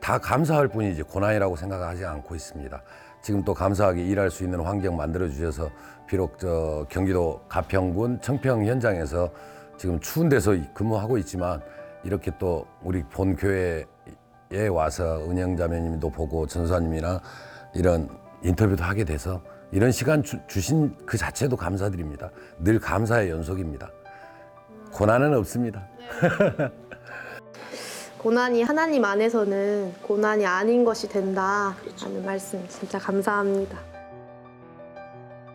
다 감사할 뿐이지 고난이라고 생각하지 않고 있습니다. 지금 또 감사하게 일할 수 있는 환경 만들어 주셔서 비록 저 경기도 가평군 청평 현장에서 지금 추운 데서 근무하고 있지만 이렇게 또 우리 본 교회에 와서 은영 자매님도 보고 전사님이나 이런 인터뷰도 하게 돼서 이런 시간 주, 주신 그 자체도 감사드립니다. 늘 감사의 연속입니다. 고난은 없습니다. 고난이 하나님 안에서는 고난이 아닌 것이 된다 하는 말씀 진짜 감사합니다.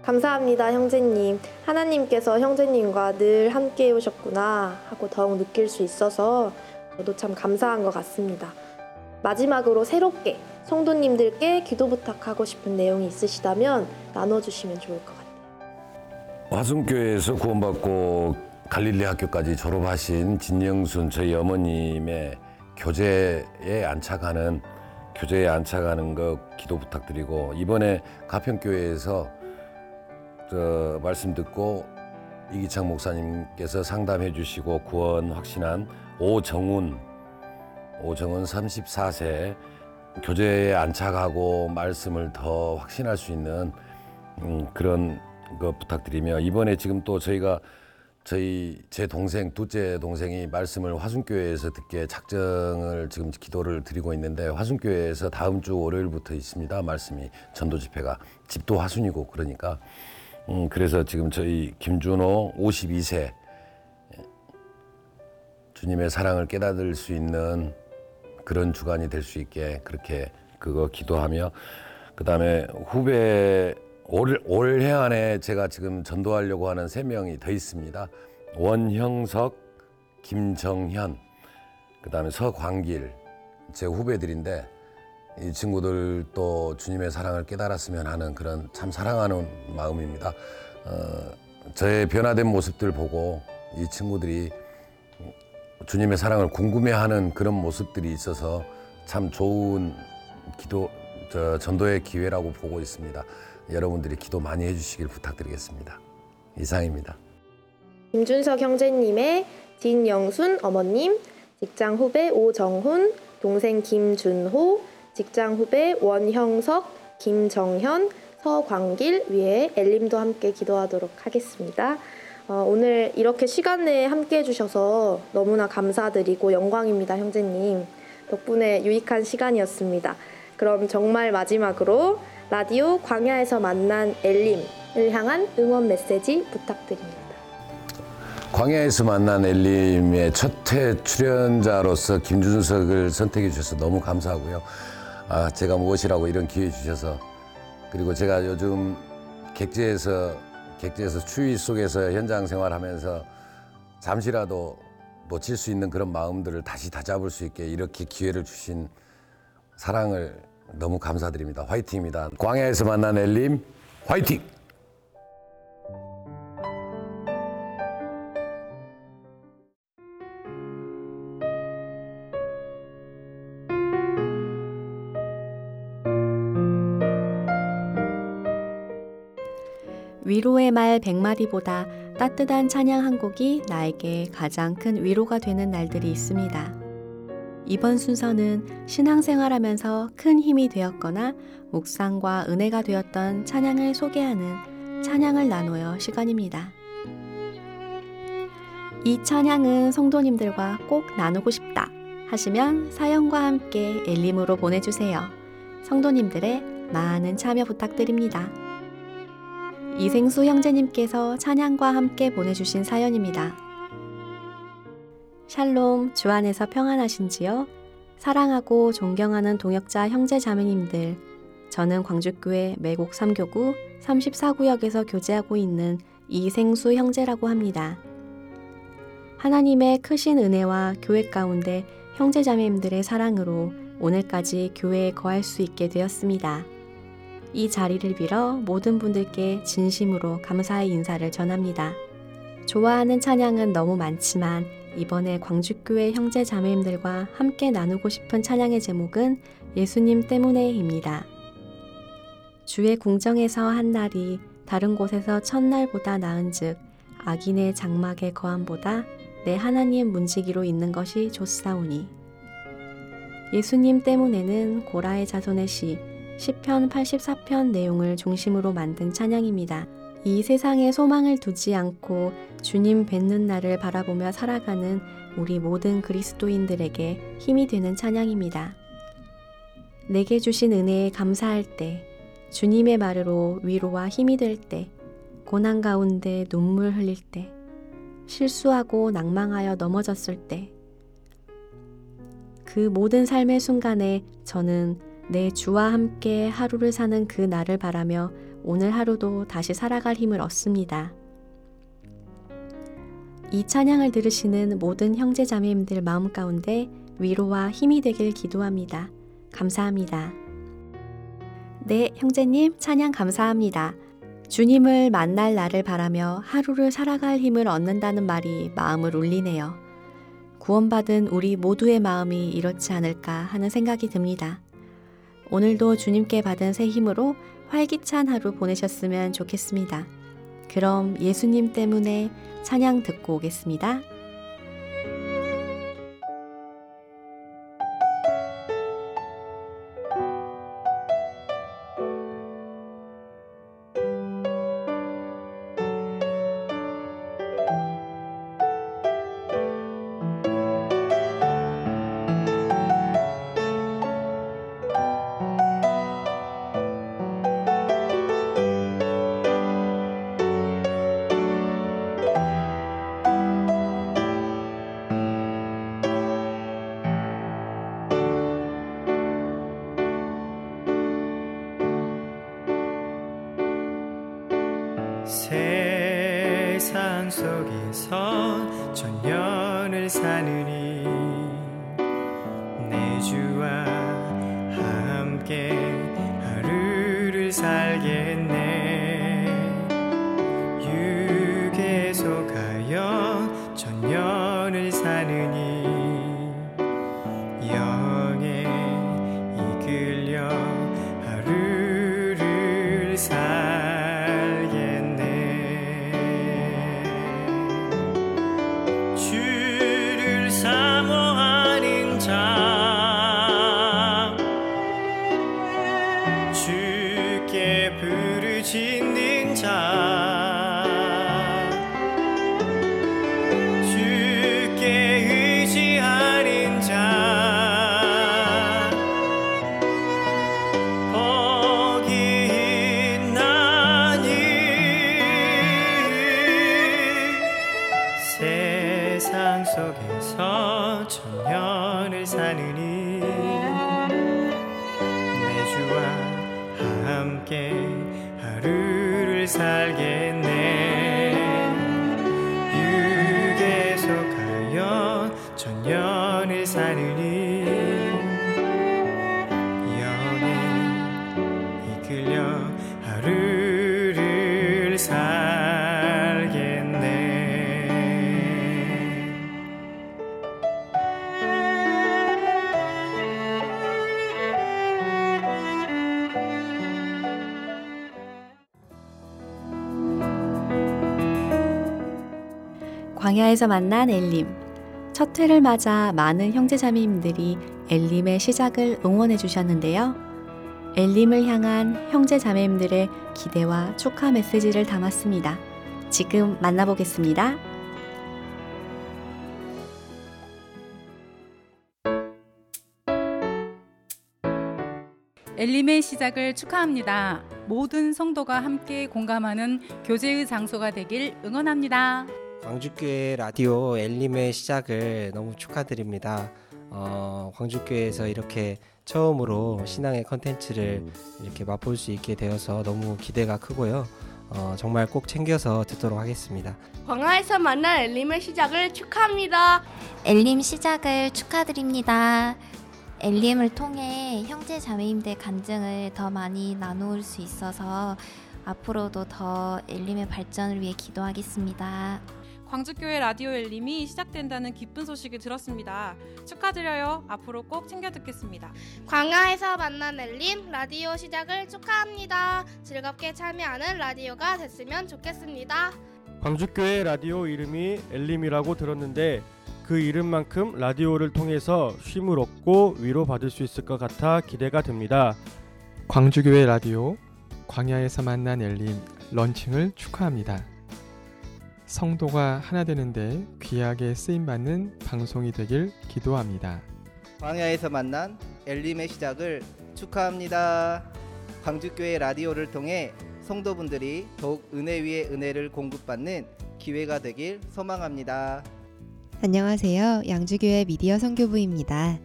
감사합니다, 형제님. 하나님께서 형제님과 늘 함께 오셨구나 하고 더욱 느낄 수 있어서 저도 참 감사한 것 같습니다. 마지막으로 새롭게 성도님들께 기도 부탁하고 싶은 내용이 있으시다면 나눠주시면 좋을 것 같아요. 화순교회에서 구원받고 갈릴리 학교까지 졸업하신 진영순 저희 어머님의 교제에 안착하는 교제에 안착하는 것 기도 부탁드리고 이번에 가평교회에서 저 말씀 듣고 이기창 목사님께서 상담해 주시고 구원 확신한 오정훈 오정훈 34세 교제에 안착하고 말씀을 더 확신할 수 있는 음, 그런 거 부탁드리며 이번에 지금 또 저희가 저희 제 동생 둘째 동생이 말씀을 화순교회에서 듣게 작정을 지금 기도를 드리고 있는데 화순교회에서 다음 주 월요일부터 있습니다. 말씀이 전도 집회가 집도 화순이고 그러니까. 음 그래서 지금 저희 김준호 52세 주님의 사랑을 깨닫을 수 있는 그런 주간이 될 수 있게 그렇게 그거 기도하며 그다음에 후배 올, 올해 안에 제가 지금 전도하려고 하는 세 명이 더 있습니다. 원형석, 김정현, 그다음에 서광길 제 후배들인데 이 친구들도 주님의 사랑을 깨달았으면 하는 그런 참 사랑하는 마음입니다. 어, 저의 변화된 모습들 보고 이 친구들이 주님의 사랑을 궁금해하는 그런 모습들이 있어서 참 좋은 기도 저 전도의 기회라고 보고 있습니다. 여러분들이 기도 많이 해주시길 부탁드리겠습니다. 이상입니다. 김준석 형제님의 진영순 어머님, 직장 후배 오정훈, 동생 김준호, 직장 후배 원형석, 김정현, 서광길 위에 엘림도 함께 기도하도록 하겠습니다. 어, 오늘 이렇게 시간 내에 함께 해주셔서 너무나 감사드리고 영광입니다, 형제님. 덕분에 유익한 시간이었습니다. 그럼 정말 마지막으로 라디오 광야에서 만난 엘림을 향한 응원 메시지 부탁드립니다. 광야에서 만난 엘림의 첫 회 출연자로서 김준석을 선택해 주셔서 너무 감사하고요. 아, 제가 무엇이라고 이런 기회 주셔서 그리고 제가 요즘 객지에서 객지에서 추위 속에서 현장 생활하면서 잠시라도 놓칠 수 있는 그런 마음들을 다시 다잡을 수 있게 이렇게 기회를 주신 사랑을 너무 감사드립니다. 화이팅입니다. 광야에서 만난 엘림 화이팅! 위로의 말 100마디보다 따뜻한 찬양 한 곡이 나에게 가장 큰 위로가 되는 날들이 있습니다. 이번 순서는 신앙생활하면서 큰 힘이 되었거나 묵상과 은혜가 되었던 찬양을 소개하는 찬양을 나누어 시간입니다. 이 찬양은 성도님들과 꼭 나누고 싶다 하시면 사연과 함께 엘림으로 보내주세요. 성도님들의 많은 참여 부탁드립니다. 이생수 형제님께서 찬양과 함께 보내주신 사연입니다. 샬롬, 주 안에서 평안하신지요? 사랑하고 존경하는 동역자 형제 자매님들, 저는 광주교회 매곡 3교구 34구역에서 교제하고 있는 이생수 형제라고 합니다. 하나님의 크신 은혜와 교회 가운데 형제 자매님들의 사랑으로 오늘까지 교회에 거할 수 있게 되었습니다. 이 자리를 빌어 모든 분들께 진심으로 감사의 인사를 전합니다. 좋아하는 찬양은 너무 많지만 이번에 광주교회 형제 자매님들과 함께 나누고 싶은 찬양의 제목은 예수님 때문에입니다. 주의 궁정에서 한 날이 다른 곳에서 첫날보다 나은즉 악인의 장막의 거함보다 내 하나님 문지기로 있는 것이 좋사오니 예수님 때문에는 고라의 자손의 시 시편 84편 내용을 중심으로 만든 찬양입니다. 이 세상에 소망을 두지 않고 주님 뵙는 날을 바라보며 살아가는 우리 모든 그리스도인들에게 힘이 되는 찬양입니다. 내게 주신 은혜에 감사할 때, 주님의 말으로 위로와 힘이 될 때, 고난 가운데 눈물 흘릴 때, 실수하고 낭망하여 넘어졌을 때, 그 모든 삶의 순간에 저는 내 주와 함께 하루를 사는 그 날을 바라며 오늘 하루도 다시 살아갈 힘을 얻습니다. 이 찬양을 들으시는 모든 형제 자매님들 마음 가운데 위로와 힘이 되길 기도합니다. 감사합니다. 네, 형제님 찬양 감사합니다. 주님을 만날 날을 바라며 하루를 살아갈 힘을 얻는다는 말이 마음을 울리네요. 구원받은 우리 모두의 마음이 이렇지 않을까 하는 생각이 듭니다. 오늘도 주님께 받은 새 힘으로 활기찬 하루 보내셨으면 좋겠습니다. 그럼 예수님 때문에 찬양 듣고 오겠습니다. 천년 천년을 사느니 영에 이끌려 하루를 살겠네. 광야에서 만난 엘림. 첫 회를 맞아 많은 형제자매님들이 엘림의 시작을 응원해 주셨는데요. 엘림을 향한 형제자매님들의 기대와 축하 메시지를 담았습니다. 지금 만나보겠습니다. 엘림의 시작을 축하합니다. 모든 성도가 함께 공감하는 교제의 장소가 되길 응원합니다. 광주교회 라디오 엘림의 시작을 너무 축하드립니다. 어, 광주교회에서 이렇게 처음으로 신앙의 컨텐츠를 이렇게 맛볼 수 있게 되어서 너무 기대가 크고요. 어, 정말 꼭 챙겨서 듣도록 하겠습니다. 광야에서 만난 엘림의 시작을 축하합니다. 엘림 시작을 축하드립니다. 엘림을 통해 형제 자매님들 간증을 더 많이 나눌 수 있어서 앞으로도 더 엘림의 발전을 위해 기도하겠습니다. 광주교회 라디오 엘림이 시작된다는 기쁜 소식을 들었습니다. 축하드려요. 앞으로 꼭 챙겨 듣겠습니다. 광야에서 만난 엘림 라디오 시작을 축하합니다. 즐겁게 참여하는 라디오가 됐으면 좋겠습니다. 광주교회 라디오 이름이 엘림이라고 들었는데 그 이름만큼 라디오를 통해서 쉼을 얻고 위로받을 수 있을 것 같아 기대가 됩니다. 광주교회 라디오 광야에서 만난 엘림 런칭을 축하합니다. 성도가 하나 되는데 귀하게 쓰임 받는 방송이 되길 기도합니다. 광야에서 만난 엘림의 시작을 축하합니다. 광주교회 라디오를 통해 성도분들이 더욱 은혜 위에 은혜를 공급받는 기회가 되길 소망합니다. 안녕하세요. 양주교회 미디어 선교부입니다.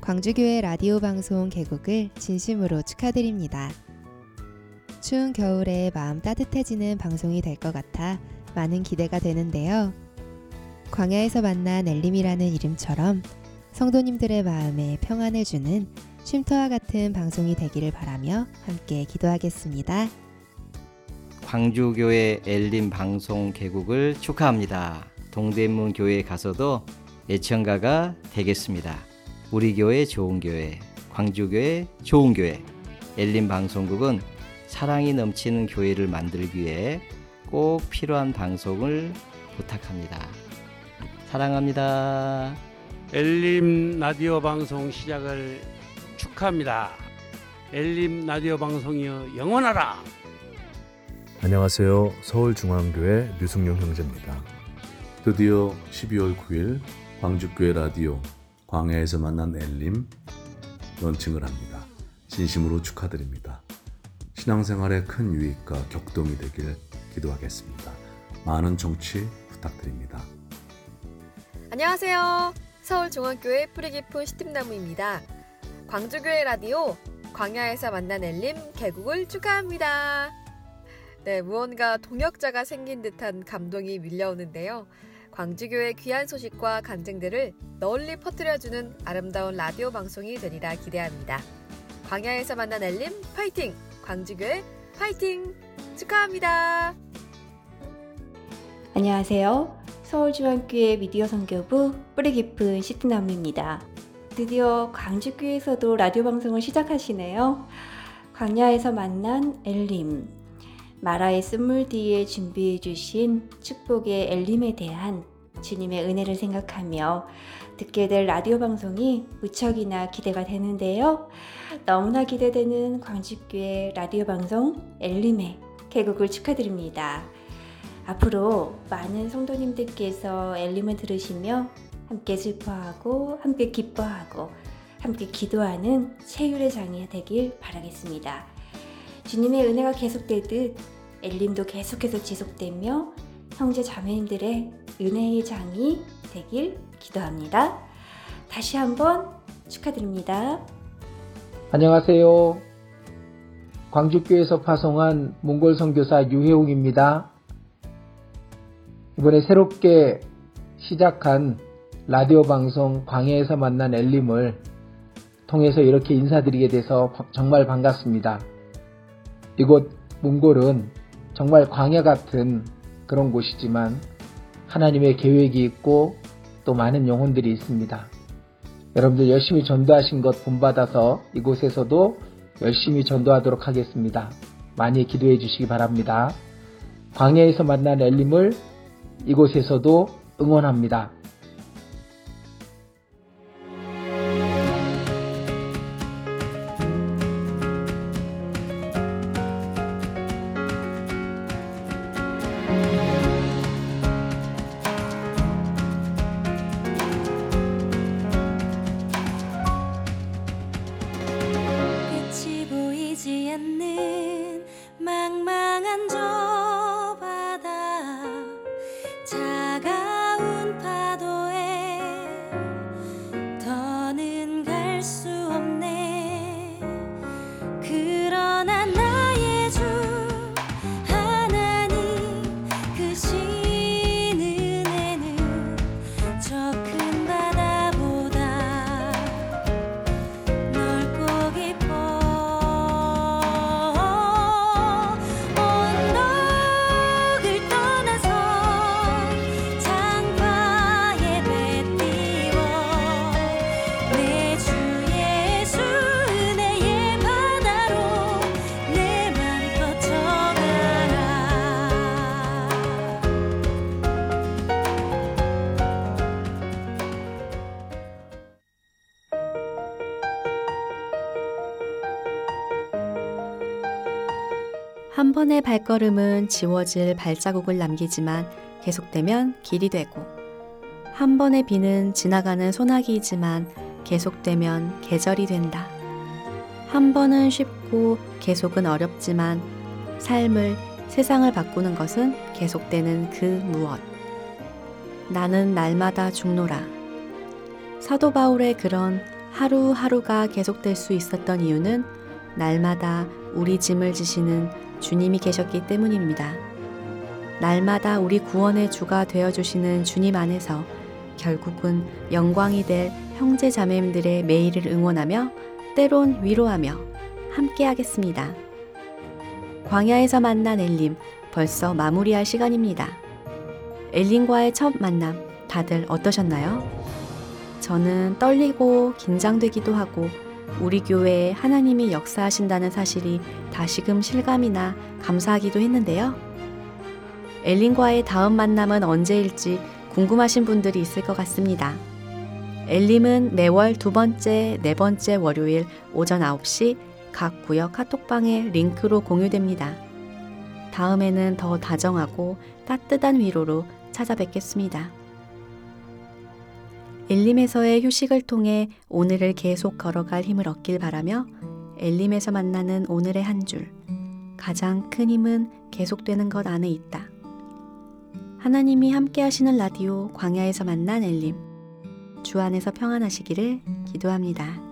광주교회 라디오 방송 개국을 진심으로 축하드립니다. 추운 겨울에 마음 따뜻해지는 방송이 될 것 같아 많은 기대가 되는데요. 광야에서 만난 엘림이라는 이름처럼 성도님들의 마음에 평안을 주는 쉼터와 같은 방송이 되기를 바라며 함께 기도하겠습니다. 광주교회 엘림 방송 개국을 축하합니다. 동대문 교회에 가서도 애청가가 되겠습니다. 우리 교회 좋은 교회, 광주교회 좋은 교회, 엘림 방송국은 사랑이 넘치는 교회를 만들기 위해 꼭 필요한 방송을 부탁합니다. 사랑합니다. 엘림 라디오 방송 시작을 축하합니다. 엘림 라디오 방송이여 영원하라. 안녕하세요. 서울중앙교회 류승용 형제입니다. 드디어 12월 9일 광주교회 라디오 광야에서 만난 엘림 런칭을 합니다. 진심으로 축하드립니다. 신앙생활에 큰 유익과 격동이 되길 기도하겠습니다. 많은 정치 부탁드립니다. 안녕하세요. 서울중앙교회 뿌리 깊은 시팀나무입니다. 광주교회 라디오 광야에서 만난 엘림 개국을 축하합니다. 네, 무언가 동역자가 생긴 듯한 감동이 밀려오는데요. 광주교회 귀한 소식과 간증들을 널리 퍼뜨려주는 아름다운 라디오 방송이 되리라 기대합니다. 광야에서 만난 엘림 파이팅! 광주교회 파이팅! 축하합니다. 안녕하세요. 서울중앙교회 미디어 선교부 뿌리 깊은 시트나무입니다. 드디어 광주교회에서도 라디오 방송을 시작하시네요. 광야에서 만난 엘림. 마라의 쓴물 뒤에 준비해 주신 축복의 엘림에 대한 주님의 은혜를 생각하며 듣게 될 라디오 방송이 무척이나 기대가 되는데요. 너무나 기대되는 광주교회 라디오 방송 엘림의 개국을 축하드립니다. 앞으로 많은 성도님들께서 엘림을 들으시며 함께 슬퍼하고 함께 기뻐하고 함께 기도하는 체율의 장이 되길 바라겠습니다. 주님의 은혜가 계속되듯 엘림도 계속해서 지속되며 형제 자매님들의 은혜의 장이 되길 기도합니다. 다시 한번 축하드립니다. 안녕하세요. 광주교에서 파송한 몽골 선교사 유혜웅입니다. 이번에 새롭게 시작한 라디오 방송 광해에서 만난 엘림을 통해서 이렇게 인사드리게 돼서 정말 반갑습니다. 이곳 몽골은 정말 광야 같은 그런 곳이지만 하나님의 계획이 있고 또 많은 영혼들이 있습니다. 여러분들 열심히 전도하신 것 본받아서 이곳에서도 열심히 전도하도록 하겠습니다. 많이 기도해 주시기 바랍니다. 광야에서 만난 엘림을 이곳에서도 응원합니다. 지워질 발자국을 남기지만 계속되면 길이 되고 한 번의 비는 지나가는 소나기이지만 계속되면 계절이 된다. 한 번은 쉽고 계속은 어렵지만 삶을 세상을 바꾸는 것은 계속되는 그 무엇. 나는 날마다 죽노라. 사도 바울의 그런 하루하루가 계속될 수 있었던 이유는 날마다 우리 짐을 지시는 주님이 계셨기 때문입니다. 날마다 우리 구원의 주가 되어 주시는 주님 안에서 결국은 영광이 될 형제 자매님들의 매일을 응원하며 때론 위로하며 함께 하겠습니다. 광야에서 만난 엘림 벌써 마무리할 시간입니다. 엘림과의 첫 만남 다들 어떠셨나요? 저는 떨리고 긴장되기도 하고 우리 교회에 하나님이 역사하신다는 사실이 다시금 실감이나 감사하기도 했는데요. 엘림과의 다음 만남은 언제일지 궁금하신 분들이 있을 것 같습니다. 엘림은 매월 두 번째, 네 번째 월요일 오전 9시 각 구역 카톡방에 링크로 공유됩니다. 다음에는 더 다정하고 따뜻한 위로로 찾아뵙겠습니다. 엘림에서의 휴식을 통해 오늘을 계속 걸어갈 힘을 얻길 바라며 엘림에서 만나는 오늘의 한 줄. 가장 큰 힘은 계속되는 것 안에 있다. 하나님이 함께 하시는 라디오 광야에서 만난 엘림. 주 안에서 평안하시기를 기도합니다.